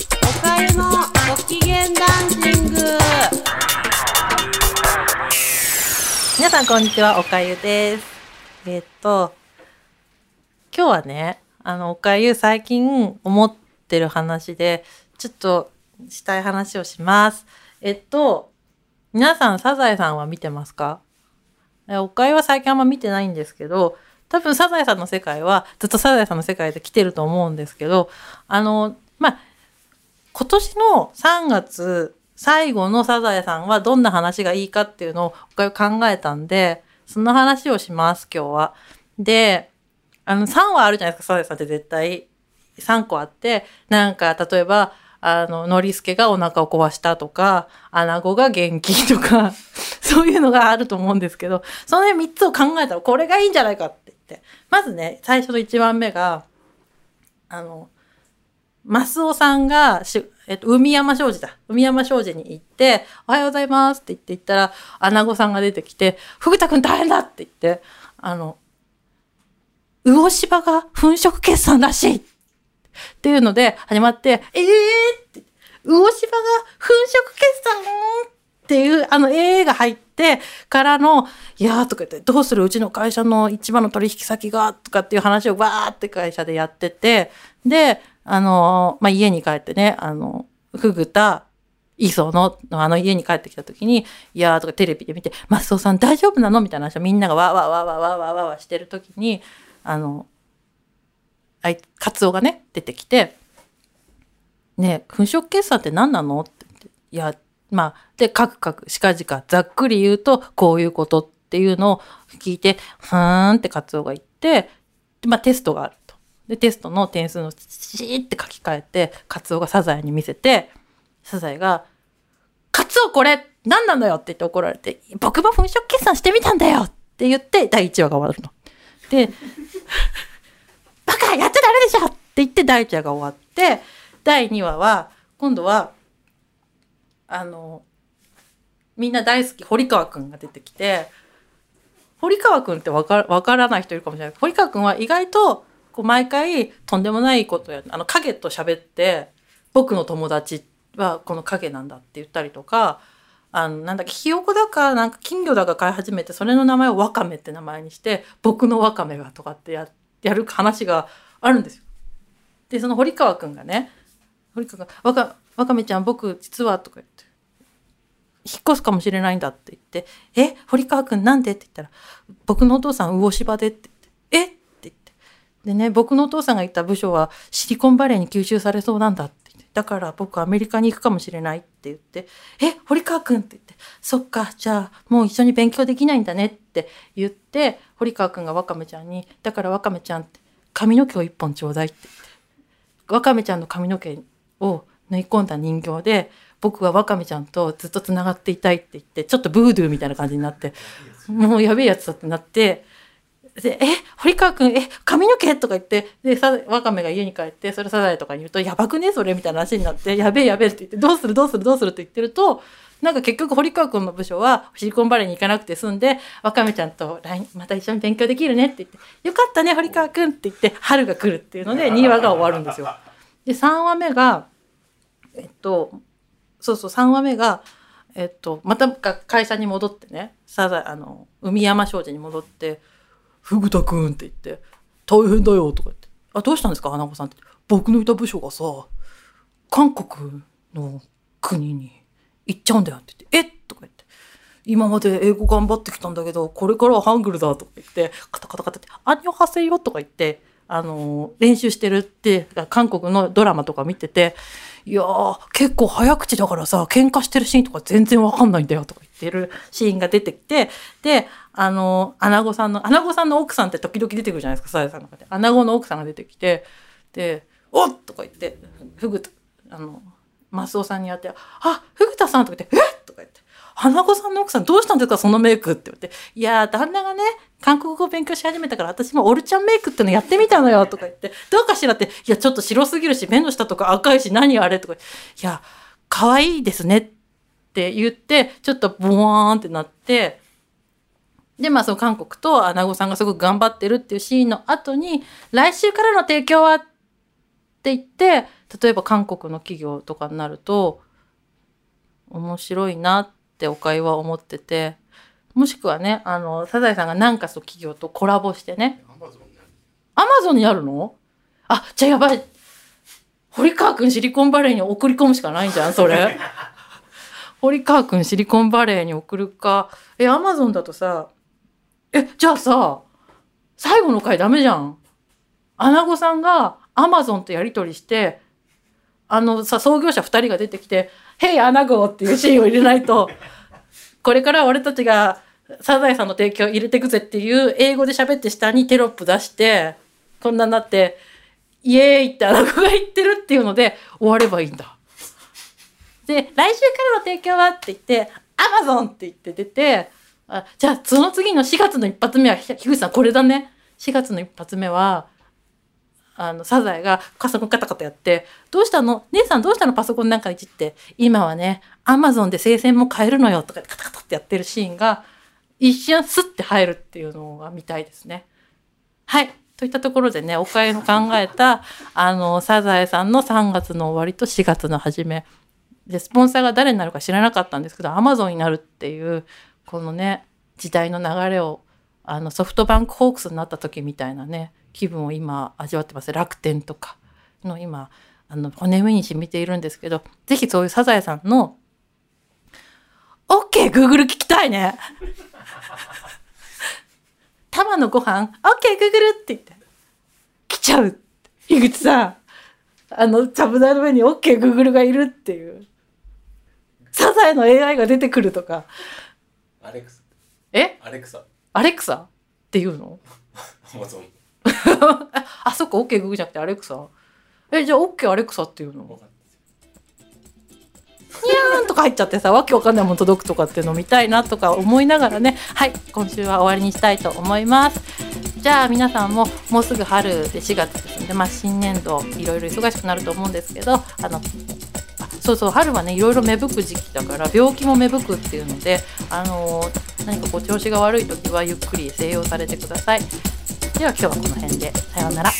おかゆのご機嫌ダンシング。皆さんこんにちはおかゆです。えっと今日はねあのおかゆ最近思ってる話でちょっとしたい話をします。えっと皆さんサザエさんは見てますか？えおかゆは最近あんま見てないんですけど多分サザエさんの世界はずっとサザエさんの世界で来てると思うんですけどあの今年の3月最後のサザエさんはどんな話がいいかっていうのを考えたんでその話をします今日は。であの3話あるじゃないですかサザエさんって絶対3個あってなんか例えばあの、ノリスケがお腹を壊したとか、アナゴが元気とか、そういうのがあると思うんですけど、その辺3つを考えたらこれがいいんじゃないかって言って。まずね、最初の1番目が、あの、マスオさんがし、えっと、海山商事だ。海山商事に行って、おはようございますって言って言ったら、アナゴさんが出てきて、ふぐたくん大変だって言って、あの、魚芝が粉飾決算らしいっていうので始まって、ええーって、魚芝が粉飾決算っていう、あの、ええーが入ってからの、いやーとか言って、どうするうちの会社の一番の取引先がとかっていう話をわーって会社でやってて、で、あの、まあ、家に帰ってね、あの、ふぐた、磯野のあの家に帰ってきた時に、いやーとかテレビで見て、マスオさん大丈夫なの？みたいな話をみんながわわわわわわわわしてる時に、あの、あい、カツオがね、出てきて、ねえ、粉飾決算って何なのって言って。いや、まあ、で、カクカク、しかじか、ざっくり言うと、こういうことっていうのを聞いて、ふーんってカツオが言って、で、まあ、テストがある。で、テストの点数のシーって書き換えて、カツオがサザエに見せて、サザエが、カツオこれ何なんだよって言って怒られて、僕も粉飾決算してみたんだよって言って、第1話が終わるの。で、バカやっちゃダメでしょって言って第1話が終わって、第2話は、今度は、あの、みんな大好き、堀川くんが出てきて、堀川くんってわかわからない人いるかもしれない。堀川くんは意外と、こう毎回とんでもないことや、あの影と喋って、僕の友達はこの影なんだって言ったりとか、あの、なんだっけ、ひよこだか、なんか金魚だか飼い始めて、それの名前をワカメって名前にして、僕のワカメがとかってや、やる話があるんですよ。で、その堀川くんがね、堀川が、わか、わかめちゃん、僕、実は、とか言って、引っ越すかもしれないんだって言って、え、堀川くんなんで？って言ったら、僕のお父さん、魚芝でって言って、え？っ。でね、僕のお父さんがいた部署はシリコンバレーに吸収されそうなんだってって、だから僕アメリカに行くかもしれないって言って、え、堀川くんって言って、そっか、じゃあもう一緒に勉強できないんだねって言って、堀川くんがわかめちゃんに、だからわかめちゃんって、髪の毛を一本ちょうだいって言って、わかめちゃんの髪の毛を縫い込んだ人形で、僕はわかめちゃんとずっとつながっていたいって言って、ちょっとブードゥーみたいな感じになって、もうやべえやつだってなって、で、え、堀川くん、え、髪の毛？とか言って、で、さ、わかめが家に帰って、それサザエとかに言うと、やばくね？それみたいな話になって、やべえやべえって言って、どうする？どうする？どうする？って言ってると、なんか結局堀川くんの部署はシリコンバレーに行かなくて済んで、わかめちゃんと来また一緒に勉強できるねって言って、よかったね、堀川くんって言って、春が来るっていうので、2話が終わるんですよ。で、3話目が、えっと、そうそう、3話目が、えっと、またか会社に戻ってね、サザエ、あの、海山商事に戻って、ふぐたくんって言って、大変だよとか言って、あ、どうしたんですか、花子さんって。僕のいた部署がさ、韓国の国に行っちゃうんだよって言って、え？とか言って。今まで英語頑張ってきたんだけど、これからはハングルだとか言って、カタカタカタって、アンニョハセヨとか言って、あの、練習してるって、韓国のドラマとか見てて、いやー、結構早口だからさ、喧嘩してるシーンとか全然わかんないんだよとか言ってるシーンが出てきて、で、あの、アナゴさんの、アナゴさんの奥さんって時々出てくるじゃないですか、サザさんの中で。アナゴの奥さんが出てきて、で、おっとか言って、ふぐ、あの、マスオさんにやって、あ、ふぐたさんとか言って、えっとか言って、花子さんの奥さんどうしたんですかそのメイクって言って。いやー、旦那がね、韓国語勉強し始めたから、私もオルちゃんメイクってのやってみたのよ、とか言って。どうかしらって、いや、ちょっと白すぎるし、目の下とか赤いし、何あれとか。いや、可愛いですねって言って、ちょっとボワーンってなって、で、まあ、その韓国とアナゴさんがすごく頑張ってるっていうシーンの後に、来週からの提供は、って言って例えば韓国の企業とかになると面白いなっておかゆは思っててもしくはねあのサザエさんが何かの企業とコラボしてね。アマゾンね。アマゾンにあるの？あじゃあやばい。堀川くんシリコンバレーに送り込むしかないんじゃんそれ。堀川くんシリコンバレーに送るか。えアマゾンだとさえじゃあさ最後の回ダメじゃん。アナゴさんがアマゾンとやり取りしてあのさ創業者2人が出てきて「ヘイアナゴ」っていうシーンを入れないと。これから俺たちがサザエさんの提供入れてくぜっていう英語で喋って下にテロップ出してこんなになってイエーイってアナゴが言ってるっていうので終わればいいんだ。で来週からの提供はって言ってアマゾンって言って出てあじゃあその次の4月の一発目は樋口さんこれだね。4月の一発目はあのサザエがパソコンカタカタやって「どうしたの？姉さんどうしたの？パソコンなんかいじって。今はねアマゾンで生鮮も買えるのよ」とかカタカタってやってるシーンが一瞬スッて入るっていうのが見たいですね。はい。といったところでねおかゆの考えた あのサザエさんの3月の終わりと4月の初め。でスポンサーが誰になるか知らなかったんですけどアマゾンになるっていうこのね時代の流れをあのソフトバンクホークスになった時みたいなね気分を今味わってます。楽天とかの今あの骨上に染みているんですけどぜひそういうサザエさんの OK Google 聞きたいね。玉のご飯 OK Google って言って。来ちゃう井口さん。あのちゃぶ台の上に OK Google がいるっていう。サザエの AI が出てくるとか。アレクサ。え？アレクサ。アレクサ？っていうの？あそっか OK Google じゃなくてアレクサ。えじゃあ OK アレクサっていうの？わかんなんとか入っちゃってさわけわかんないもの届くとかっていうの見たいなとか思いながらね。はい今週は終わりにしたいと思います。じゃあ皆さんももうすぐ春で4月ですので、まあ、新年度いろいろ忙しくなると思うんですけどあのあそうそう春はねいろいろ芽吹く時期だから病気も芽吹くっていうのであの何かこう調子が悪い時はゆっくり静養されてください。では今日はこの辺でさようなら。